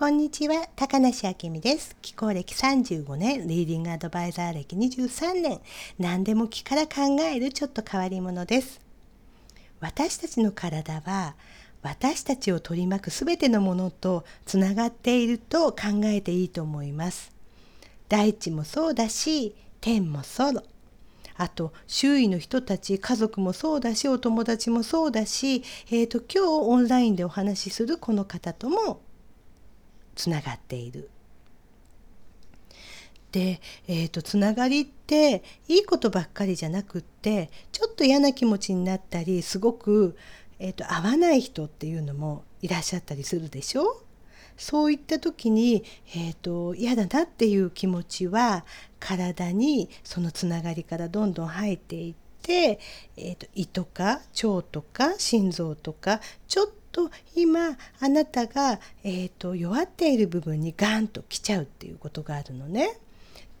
こんにちは高梨明美です。気候歴35年リーディングアドバイザー歴23年。何でも気から考えるちょっと変わり者です。私たちの体は私たちを取り巻くすべてのものとつながっていると考えていいと思います。大地もそうだし天もそうあと周囲の人たち家族もそうだしお友達もそうだし、えーと、今日オンラインでお話しするこの方ともつながっている。で、えーと、つながりっていいことばっかりじゃなくってちょっと嫌な気持ちになったりすごく、えーと、合わない人っていうのもいらっしゃったりするでしょ？そういった時に、えーと、嫌だなっていう気持ちは体にそのつながりからどんどん入っていって、えーと、胃とか腸とか心臓とかちょっと今あなたが、えーと弱っている部分にガンと来ちゃうっていうことがあるのね。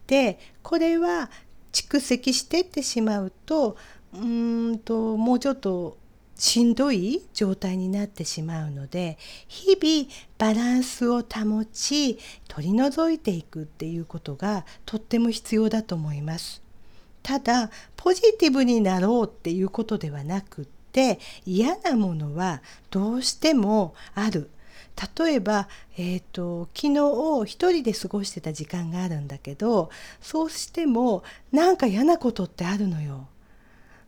でこれは蓄積してってしまうとうんともうちょっとしんどい状態になってしまうので日々バランスを保ち取り除いていくっていうことがとっても必要だと思います。ただポジティブになろうっていうことではなくって嫌なものはどうしてもある。例えば、えーと、昨日一人で過ごしてた時間があるんだけどそうしてもなんか嫌なことってあるのよ。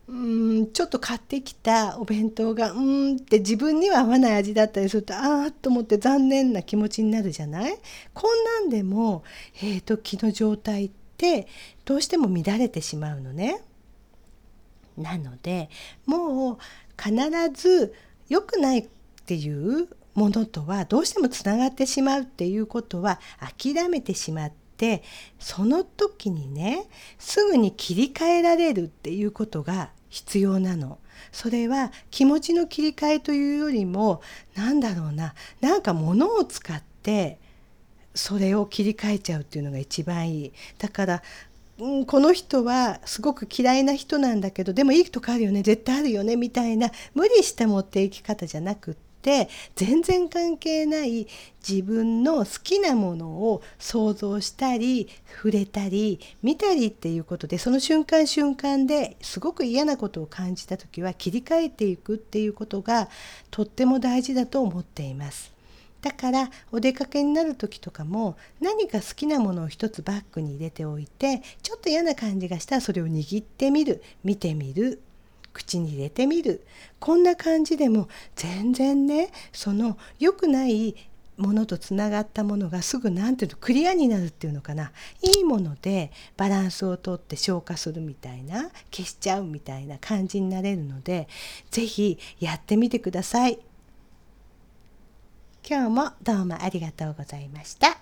うんちょっと買ってきたお弁当がうんって自分には合わない味だったりするとああと思って残念な気持ちになるじゃない？こんなんでも、えーと、気の状態ってどうしても乱れてしまうのね。なのでもう必ず良くないっていうものとはどうしてもつながってしまうっていうことは諦めてしまってその時にねすぐに切り替えられるっていうことが必要なの。それは気持ちの切り替えというよりも何だろうななんか物を使ってそれを切り替えちゃうっていうのが一番いい。だからうん、この人はすごく嫌いな人なんだけどでもいいとこあるよね絶対あるよねみたいな無理した持っていき方じゃなくってって全然関係ない自分の好きなものを想像したり触れたり見たりっていうことでその瞬間瞬間ですごく嫌なことを感じた時は切り替えていくっていうことがとっても大事だと思っています。だからお出かけになる時とかも何か好きなものを一つバッグに入れておいてちょっと嫌な感じがしたらそれを握ってみる。見てみる。口に入れてみる。こんな感じでも全然ねその良くないものとつながったものがすぐ何ていうのクリアになるっていうのかな。いいものでバランスをとって消化するみたいな消しちゃうみたいな感じになれるので是非やってみてください。今日もどうもありがとうございました。